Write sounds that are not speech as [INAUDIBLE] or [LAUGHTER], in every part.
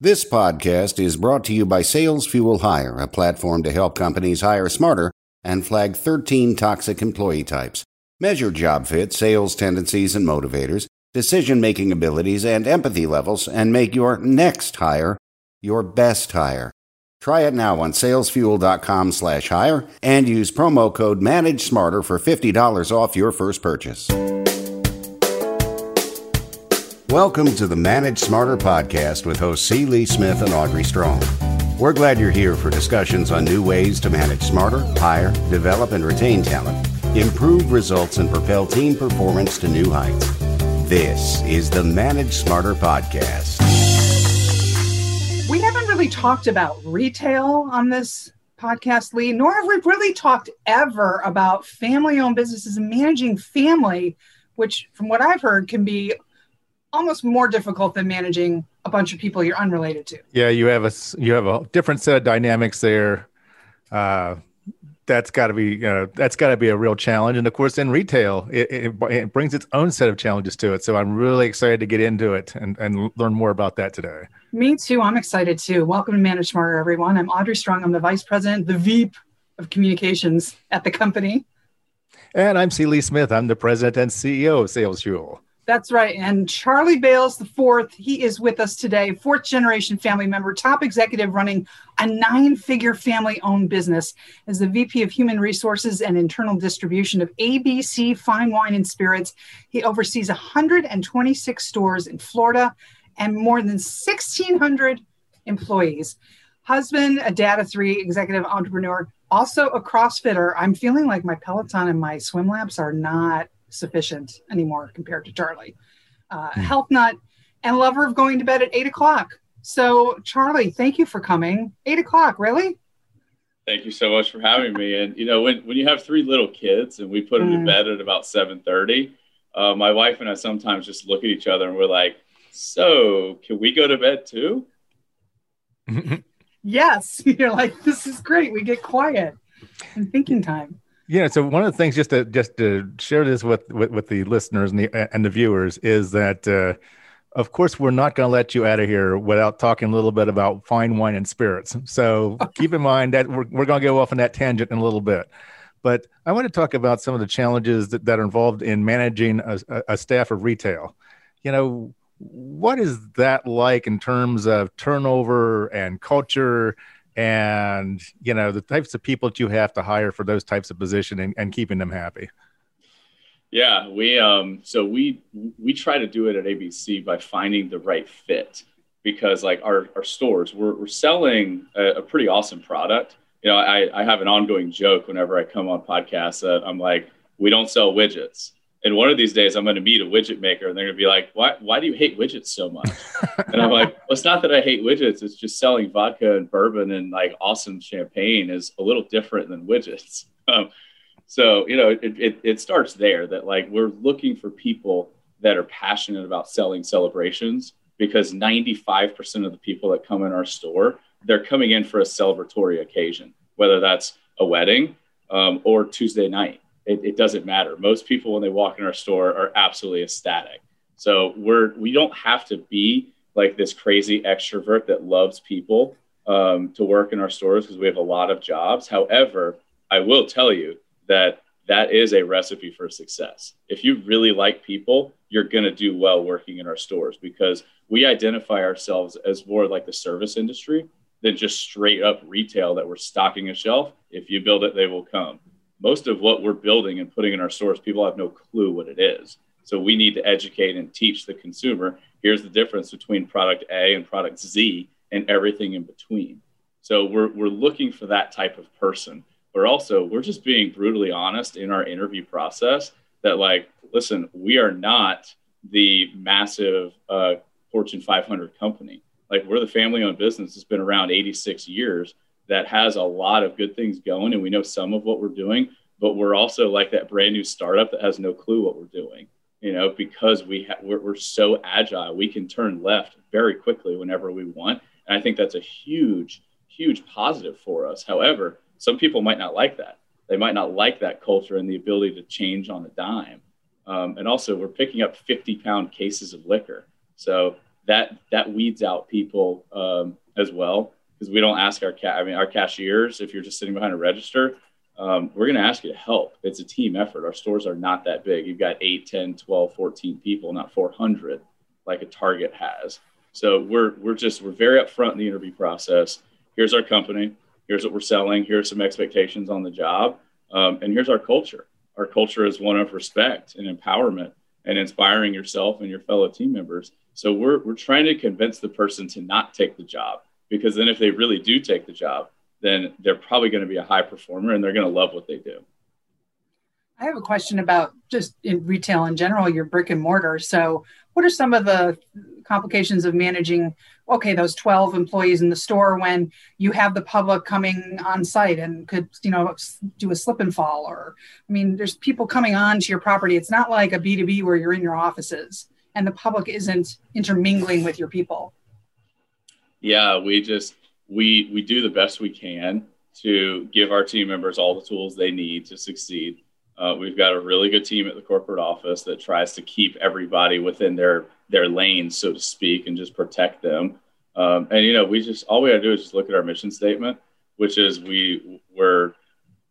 This podcast is brought to you by Sales Fuel Hire, a platform to help companies hire smarter and flag 13 toxic employee types. Measure job fit, sales tendencies and motivators, decision making abilities, and empathy levels, and make your next hire your best hire. Try it now on salesfuel.com slash hire and use promo code Manage Smarter for $50 off your first purchase. Welcome to the Manage Smarter podcast with hosts C. Lee Smith and Audrey Strong. We're glad you're here for discussions on new ways to manage smarter, hire, develop, and retain talent, improve results, and propel team performance to new heights. This is the Manage Smarter podcast. We haven't really talked about retail on this podcast, Lee, nor have we really talked ever about family owned businesses and managing family, which, from what I've heard, can be almost more difficult than managing a bunch of people you're unrelated to. Yeah, you have a you have a different set of dynamics there. Uh, that's got to be you know that's got to be a real challenge, and of course, in retail, it, it, it, brings its own set of challenges to it. So I'm really excited to get into it and and learn more about that today. Me too. I'm excited too. Welcome to Manage Smarter, everyone. I'm Audrey Strong. I'm the vice president, the VP of communications at the company. And I'm C. Lee Smith. I'm the president and CEO of Sales Fuel. That's right. And Charlie Bailes the fourth, he is with us today, fourth generation family member, top executive running a nine figure family owned business as the VP of Human Resources and Internal Distribution of ABC Fine Wine and Spirits. He oversees 126 stores in Florida and more than 1,600 employees. Husband, a dad of three, executive entrepreneur, also a CrossFitter. I'm feeling like my Peloton and my swim laps are not sufficient anymore compared to Charlie. Uh, hmm. Health nut and lover of going to bed at eight o'clock. So, Charlie, thank you for coming. Eight o'clock, really? Thank you so much for having me. And you know, when, when you have three little kids and we put them mm. to bed at about seven thirty, uh, my wife and I sometimes just look at each other and we're like, "So, can we go to bed too?" [LAUGHS] yes, [LAUGHS] you're like, "This is great. We get quiet and thinking time." Yeah. So one of the things, just to just to share this with with, with the listeners and the and the viewers, is that uh, of course we're not going to let you out of here without talking a little bit about fine wine and spirits. So [LAUGHS] keep in mind that we're we're going to go off on that tangent in a little bit. But I want to talk about some of the challenges that, that are involved in managing a, a staff of retail. You know, what is that like in terms of turnover and culture and you know the types of people that you have to hire for those types of position and, and keeping them happy. Yeah we um so we we try to do it at abc by finding the right fit because like our, our stores we're, we're selling a, a pretty awesome product. You know I, I have an ongoing joke whenever i come on podcasts that i'm like we don't sell widgets and one of these days I'm going to meet a widget maker and they're going to be like, why, why do you hate widgets so much? [LAUGHS] and I'm like, well, it's not that I hate widgets. It's just selling vodka and bourbon and like awesome champagne is a little different than widgets. [LAUGHS] Um, so, you know, it, it, it starts there that like we're looking for people that are passionate about selling celebrations because 95% of the people that come in our store, they're coming in for a celebratory occasion, whether that's a wedding um, or Tuesday night it, it doesn't matter. Most people when they walk in our store are absolutely ecstatic. So we're we don't have to be like this crazy extrovert that loves people um, to work in our stores because we have a lot of jobs. However, I will tell you that that is a recipe for success. If you really like people, you're going to do well working in our stores because we identify ourselves as more like the service industry than just straight up retail that we're stocking a shelf. If you build it, they will come most of what we're building and putting in our stores, people have no clue what it is. So we need to educate and teach the consumer. Here's the difference between product A and product Z and everything in between. So we're, we're looking for that type of person. But also, we're just being brutally honest in our interview process that, like, listen, we are not the massive uh, Fortune 500 company. Like we're the family owned business that's been around 86 years that has a lot of good things going. And we know some of what we're doing, but we're also like that brand new startup that has no clue what we're doing, you know, because we ha- we're, we're so agile. We can turn left very quickly whenever we want. And I think that's a huge, huge positive for us. However, some people might not like that. They might not like that culture and the ability to change on a dime. Um, and also, we're picking up 50 pound cases of liquor. So that that weeds out people um, as well because we don't ask our I mean our cashiers if you're just sitting behind a register um, we're going to ask you to help. It's a team effort. Our stores are not that big. You've got 8 10 12 14 people not 400 like a target has. So we're we're just we're very upfront in the interview process. Here's our company. Here's what we're selling. Here's some expectations on the job. Um, and here's our culture. Our culture is one of respect and empowerment and inspiring yourself and your fellow team members. So we're, we're trying to convince the person to not take the job because then if they really do take the job, then they're probably going to be a high performer and they're going to love what they do. I have a question about just in retail in general, your brick and mortar. So, what are some of the complications of managing, okay, those 12 employees in the store when you have the public coming on site and could, you know, do a slip and fall? Or, I mean, there's people coming on to your property. It's not like a B2B where you're in your offices and the public isn't intermingling with your people? Yeah, we just we we do the best we can to give our team members all the tools they need to succeed. Uh, we've got a really good team at the corporate office that tries to keep everybody within their their lanes, so to speak, and just protect them. Um, and you know, we just all we got to do is just look at our mission statement, which is we we're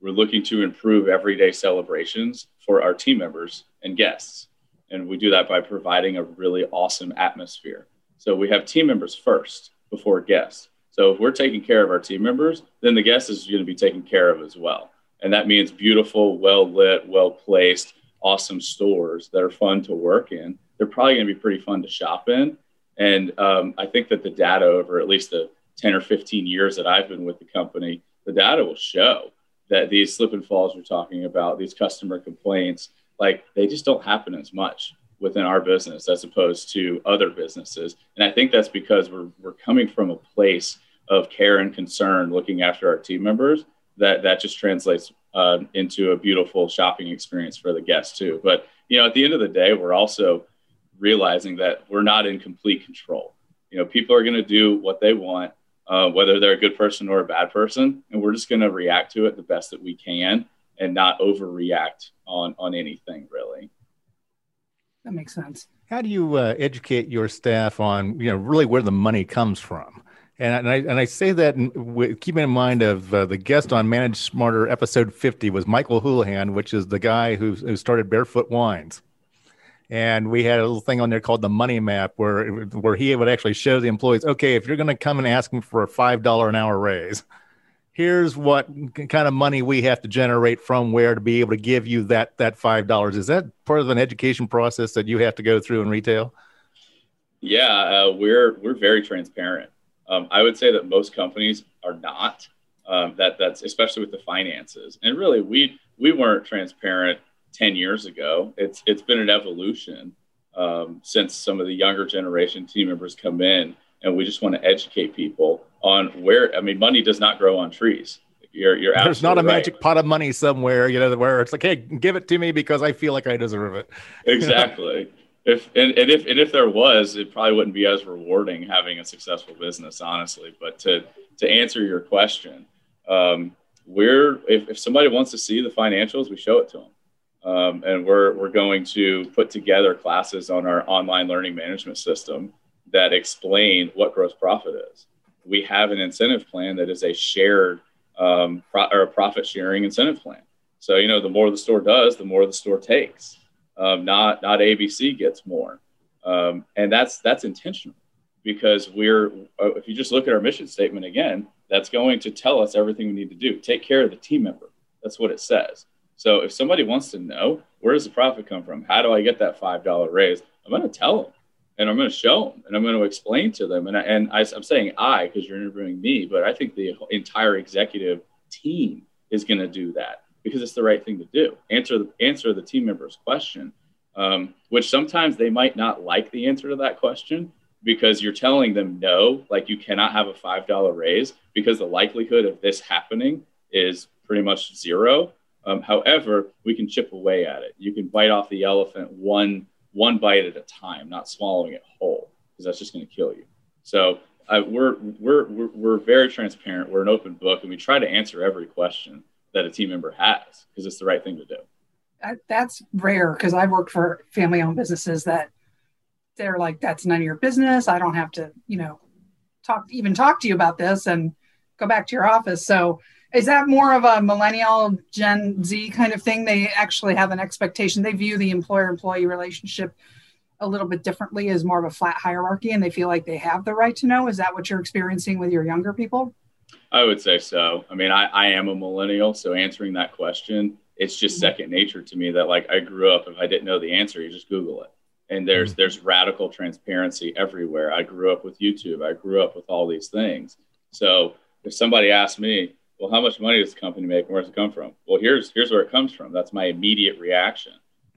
we're looking to improve everyday celebrations for our team members and guests. And we do that by providing a really awesome atmosphere. So we have team members first before guests. So if we're taking care of our team members, then the guest is going to be taken care of as well. And that means beautiful, well lit, well placed, awesome stores that are fun to work in. They're probably going to be pretty fun to shop in. And um, I think that the data over at least the 10 or 15 years that I've been with the company, the data will show that these slip and falls we're talking about, these customer complaints, like they just don't happen as much within our business as opposed to other businesses. And I think that's because we're, we're coming from a place of care and concern looking after our team members that that just translates uh, into a beautiful shopping experience for the guests too. But you know, at the end of the day, we're also realizing that we're not in complete control. You know, people are going to do what they want, uh, whether they're a good person or a bad person, and we're just going to react to it the best that we can and not overreact on on anything really. That makes sense. How do you uh, educate your staff on you know really where the money comes from? And, I and I say that in, keeping in mind of uh, the guest on Manage Smarter episode fifty was Michael Houlihan, which is the guy who who started Barefoot Wines. And we had a little thing on there called the money map, where where he would actually show the employees, okay, if you're going to come and ask them for a five dollar an hour raise, here's what kind of money we have to generate from where to be able to give you that that five dollars. Is that part of an education process that you have to go through in retail? Yeah uh, we're we're very transparent. Um, i would say that most companies are not um, that that's especially with the finances. And really we we weren't transparent 10 years ago. It's it's been an evolution um, since some of the younger generation team members come in and we just want to educate people on where I mean, money does not grow on trees. You're, you're There's not a right. magic pot of money somewhere, you know, where it's like, hey, give it to me because I feel like I deserve it. [LAUGHS] Exactly. if and, and if and if there was, it probably wouldn't be as rewarding having a successful business, honestly. But to to answer your question, um, we're if, if somebody wants to see the financials, we show it to them. Um, and we're we're going to put together classes on our online learning management system that explain what gross profit is we have an incentive plan that is a shared um, pro- or a profit sharing incentive plan. So you know, the more the store does, the more the store takes. Um, not not ABC gets more, um, and that's that's intentional because we're uh, if you just look at our mission statement again, that's going to tell us everything we need to do. Take care of the team member. That's what it says. So if somebody wants to know where does the profit come from, how do I get that five dollar raise, I'm going to tell them and I'm going to show them and I'm going to explain to them. And, I, and I, am saying I because you're interviewing me, but I think the entire executive team is going to do that because it's the right thing to do. Answer the answer the team member's question, um, which sometimes they might not like the answer to that question, because you're telling them no, like you cannot have a $5 raise because the likelihood of this happening is pretty much zero. Um, however, we can chip away at it. You can bite off the elephant one one bite at a time, not swallowing it whole, because that's just going to kill you. So uh, we're, we're we're we're very transparent. We're an open book, and we try to answer every question that a team member has because it's the right thing to do. That's rare because I've worked for family-owned businesses that they're like, "That's none of your business. I don't have to, you know, talk even talk to you about this and go back to your office." So is that more of a millennial gen z kind of thing? They actually have an expectation. They view the employer employee relationship a little bit differently as more of a flat hierarchy and they feel like they have the right to know. Is that what you're experiencing with your younger people? I would say so. I mean i, I am a millennial so answering that question it's just mm-hmm. second nature to me that like i grew up if i didn't know the answer you just google it. And there's mm-hmm. there's radical transparency everywhere. I grew up with youtube. I grew up with all these things. So if somebody asked me well, how much money does the company make and where does it come from? Well, here's here's where it comes from. That's my immediate reaction.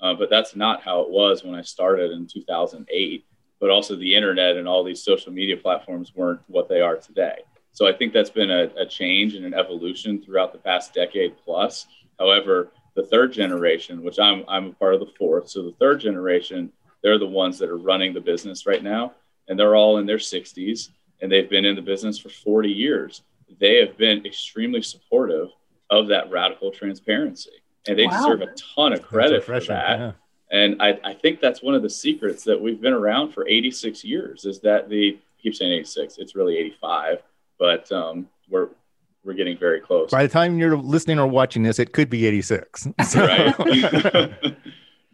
Uh, but that's not how it was when I started in 2008. But also, the internet and all these social media platforms weren't what they are today. So I think that's been a, a change and an evolution throughout the past decade plus. However, the third generation, which I'm I'm a part of the fourth, so the third generation, they're the ones that are running the business right now, and they're all in their 60s, and they've been in the business for 40 years they have been extremely supportive of that radical transparency. And they wow. deserve a ton of credit for that. Yeah. And I, I, think that's one of the secrets that we've been around for 86 years is that the I keep saying 86, it's really 85, but um, we're we're getting very close. By the time you're listening or watching this, it could be 86. [LAUGHS] So. Right. [LAUGHS]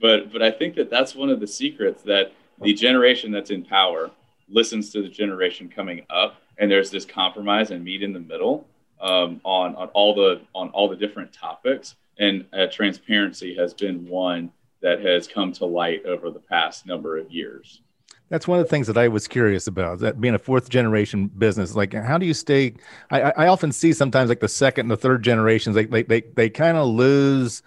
but but I think that that's one of the secrets that the generation that's in power listens to the generation coming up and there's this compromise and meet in the middle um, on on all the on all the different topics. And uh, transparency has been one that has come to light over the past number of years. That's one of the things that I was curious about. That being a fourth generation business, like how do you stay? I, I often see sometimes like the second and the third generations, like they they, they kind of lose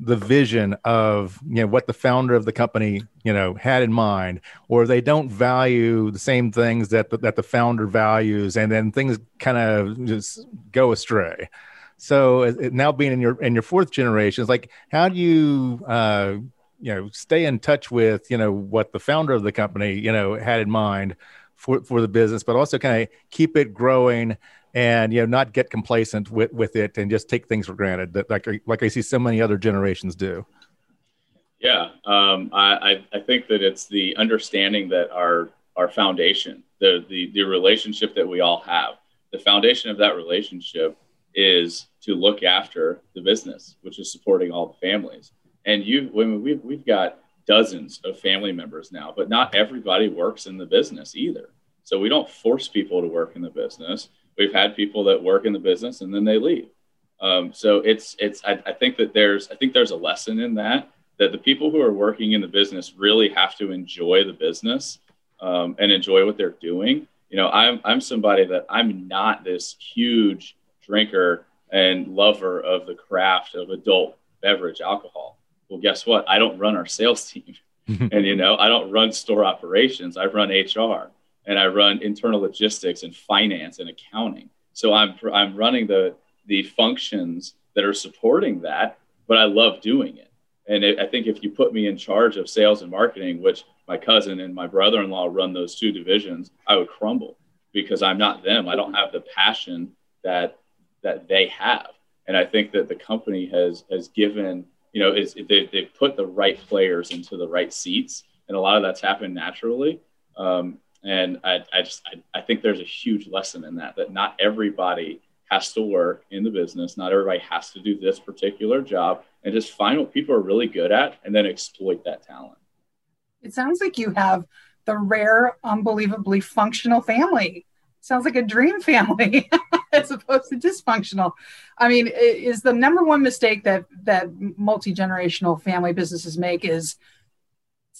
the vision of you know what the founder of the company you know had in mind or they don't value the same things that the, that the founder values and then things kind of just go astray. So it, now being in your in your fourth generation it's like how do you uh you know stay in touch with you know what the founder of the company you know had in mind for for the business but also kind of keep it growing and you know not get complacent with with it and just take things for granted that like like I see so many other generations do. Yeah, um, I I think that it's the understanding that our our foundation, the the the relationship that we all have, the foundation of that relationship is to look after the business, which is supporting all the families. And you, when we've we've got dozens of family members now, but not everybody works in the business either. So we don't force people to work in the business we've had people that work in the business and then they leave. Um, so it's it's I, I, think that there's I think there's a lesson in that that the people who are working in the business really have to enjoy the business um, and enjoy what they're doing. You know, I'm I'm somebody that I'm not this huge drinker and lover of the craft of adult beverage alcohol. Well, guess what? I don't run our sales [LAUGHS] team. [LAUGHS] and you know, I don't run store operations. I run HR and I run internal logistics and finance and accounting. So I'm I'm running the the functions that are supporting that, but I love doing it. And it, I think if you put me in charge of sales and marketing, which my cousin and my brother-in-law run those two divisions, I would crumble because I'm not them. I don't have the passion that that they have. And I think that the company has has given, you know, is they, they've put the right players into the right seats, and a lot of that's happened naturally. Um, and I, I just I, I think there's a huge lesson in that that not everybody has to work in the business. Not everybody has to do this particular job and just find what people are really good at and then exploit that talent. It sounds like you have the rare, unbelievably functional family. Sounds like a dream family [LAUGHS] as opposed to dysfunctional. I mean, is the number one mistake that that multi-generational family businesses make is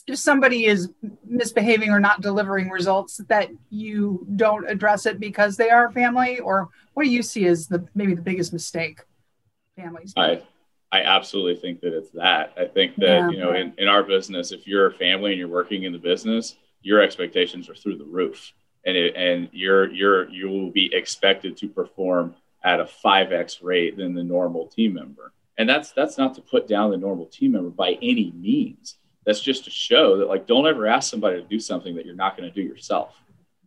if somebody is misbehaving or not delivering results that you don't address it because they are family or what do you see as the maybe the biggest mistake families i i absolutely think that it's that i think that yeah. you know in, in our business if you're a family and you're working in the business your expectations are through the roof, and it, and you're you're you will be expected to perform at a five x rate than the normal team member. And that's that's not to put down the normal team member by any means. That's just to show that like don't ever ask somebody to do something that you're not going to do yourself.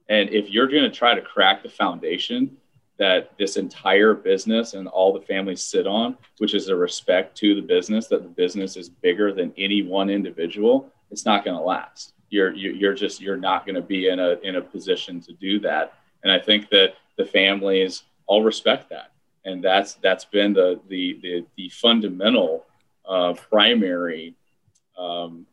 And if you're going to try to crack the foundation that this entire business and all the families sit on, which is a respect to the business, that the business is bigger than any one individual, it's not going to last. You're you're just you're not going to be in a in a position to do that. And I think that the families all respect that, and that's that's been the the the, the fundamental uh, primary um,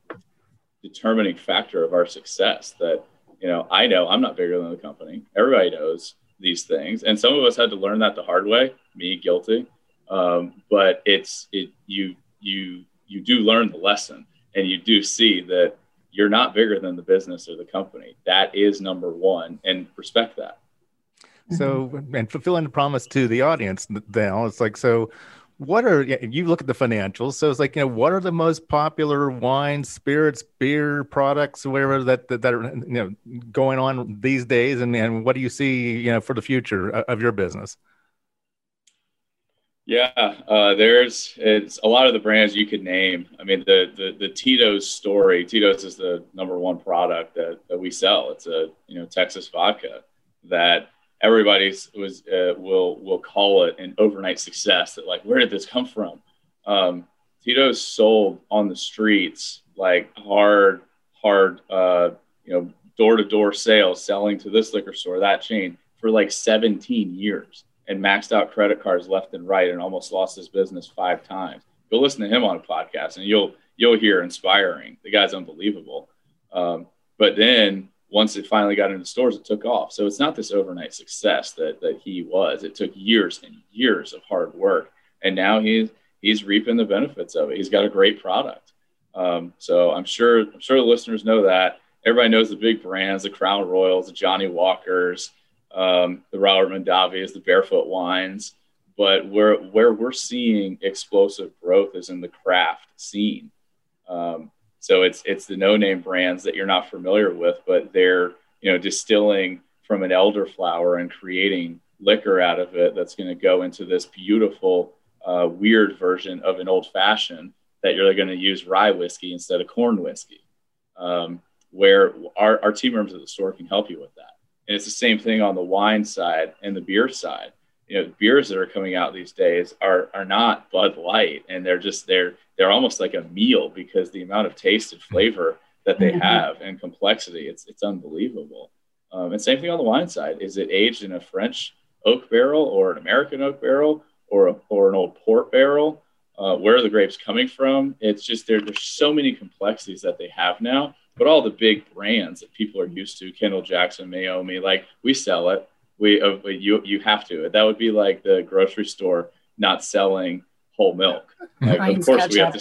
determining factor of our success. That you know I know I'm not bigger than the company. Everybody knows these things. And some of us had to learn that the hard way, me guilty. Um, but it's it you you you do learn the lesson and you do see that you're not bigger than the business or the company. That is number one and respect that. So and fulfilling the promise to the audience now it's like so what are you look at the financials so it's like you know what are the most popular wine spirits beer products whatever that that, that are you know going on these days and, and what do you see you know for the future of your business? Yeah uh, there's it's a lot of the brands you could name. I mean the, the the tito's story tito's is the number one product that, that we sell. It's a you know texas vodka that everybody was uh, will will call it an overnight success. That like, where did this come from? Um, Tito's sold on the streets like hard, hard, uh, you know, door to door sales, selling to this liquor store, that chain for like 17 years, and maxed out credit cards left and right, and almost lost his business five times. Go listen to him on a podcast, and you'll you'll hear inspiring. The guy's unbelievable. Um, but then once it finally got into stores, it took off. So it's not this overnight success that that he was. It took years and years of hard work, and now he's he's reaping the benefits of it. He's got a great product. Um, so I'm sure I'm sure the listeners know that. Everybody knows the big brands, the Crown Royals, the Johnnie Walkers, um, the Robert Mondavis, the Barefoot Wines. But where where we're seeing explosive growth is in the craft scene. Um, so it's it's the no name brands that you're not familiar with, but they're you know distilling from an elderflower and creating liquor out of it that's going to go into this beautiful uh, weird version of an old fashioned that you're going to use rye whiskey instead of corn whiskey. Um, where our, our team members at the store can help you with that. And it's the same thing on the wine side and the beer side you know beers that are coming out these days are are not Bud Light, and they're just they're they're almost like a meal because the amount of taste and flavor that they mm-hmm. have and complexity it's it's unbelievable. Um, and same thing on the wine side. Is it aged in a French oak barrel or an American oak barrel or a, or an old port barrel? Uh, where are the grapes coming from? It's just there, there's so many complexities that they have now. But all the big brands that people are used to, Kendall Jackson, Meiomi, like we sell it we uh, you you have to. That would be like the grocery store not selling whole milk. [LAUGHS] Like, of course, we have to.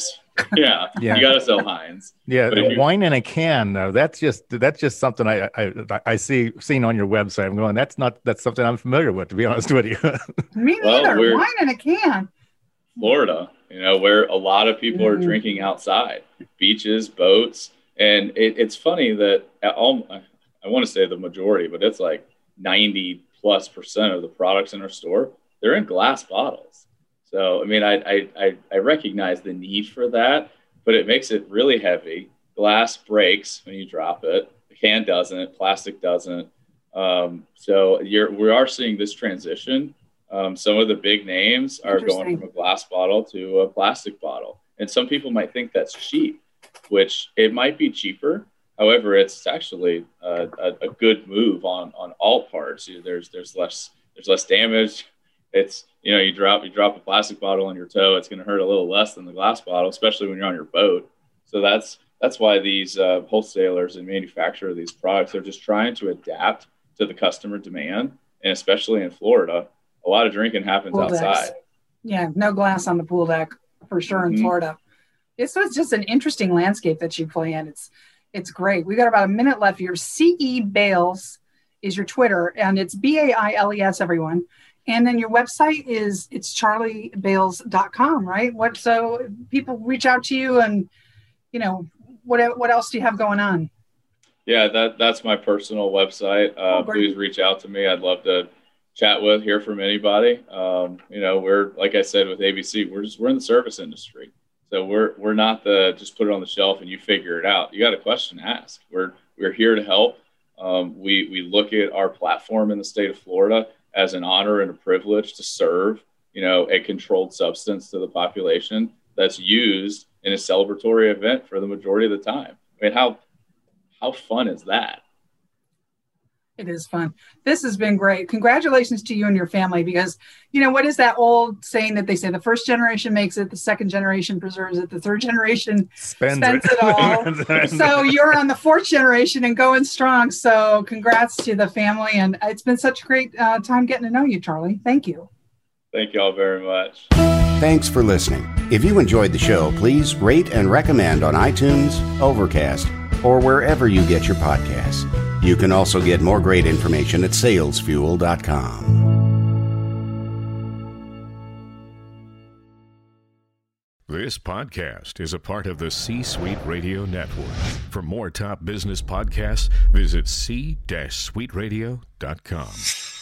Yeah, [LAUGHS] yeah. you got to sell Heinz. Yeah, you, wine in a can though. That's just that's just something I I, I see seen on your website. I'm going. That's not that's something I'm familiar with. To be honest with you. [LAUGHS] Me neither. Well, wine in a can. Florida, you know, where a lot of people mm-hmm. are drinking outside, beaches, boats, and it, it's funny that all I want to say the majority, but it's like 90 plus percent of the products in our store, they're in glass bottles. So, I mean, I, I, I recognize the need for that, but it makes it really heavy. Glass breaks when you drop it. The can doesn't, plastic doesn't. Um, so you're, we are seeing this transition. Um, some of the big names are going from a glass bottle to a plastic bottle. And some people might think that's cheap, which it might be cheaper, However, it's actually a, a, a good move on on all parts. There's there's less there's less damage. It's you know you drop you drop a plastic bottle on your toe, it's going to hurt a little less than the glass bottle, especially when you're on your boat. So that's that's why these uh, wholesalers and manufacturer of these products are just trying to adapt to the customer demand, and especially in Florida, a lot of drinking happens pool outside. Decks. Yeah, no glass on the pool deck for sure in mm-hmm. Florida. It's, it's just an interesting landscape that you play in. It's it's great. We got about a minute left here. CE Bailes is your Twitter, and it's B A I L E S, everyone. And then your website is it's charliebailes.com, right? What so people reach out to you and you know what what else do you have going on? Yeah, that that's my personal website. Uh, oh, please reach out to me. I'd love to chat with, hear from anybody. Um, you know, we're like I said with ABC, we're just we're in the service industry, so we're we're not the just put it on the shelf and you figure it out. You got a question, ask. We're we're here to help. Um, we we look at our platform in the state of Florida as an honor and a privilege to serve. You know, a controlled substance to the population that's used in a celebratory event for the majority of the time. I mean, how how fun is that? It is fun. This has been great. Congratulations to you and your family because, you know, what is that old saying that they say the first generation makes it, the second generation preserves it, the third generation spends, spends it. it all. [LAUGHS] so you're on the fourth generation and going strong. So congrats to the family. And it's been such a great uh, time getting to know you, Charlie. Thank you. Thank you all very much. Thanks for listening. If you enjoyed the show, please rate and recommend on iTunes, Overcast, or wherever you get your podcasts. You can also get more great information at salesfuel.com. This podcast is a part of the C Suite Radio Network. For more top business podcasts, visit c-suiteradio.com.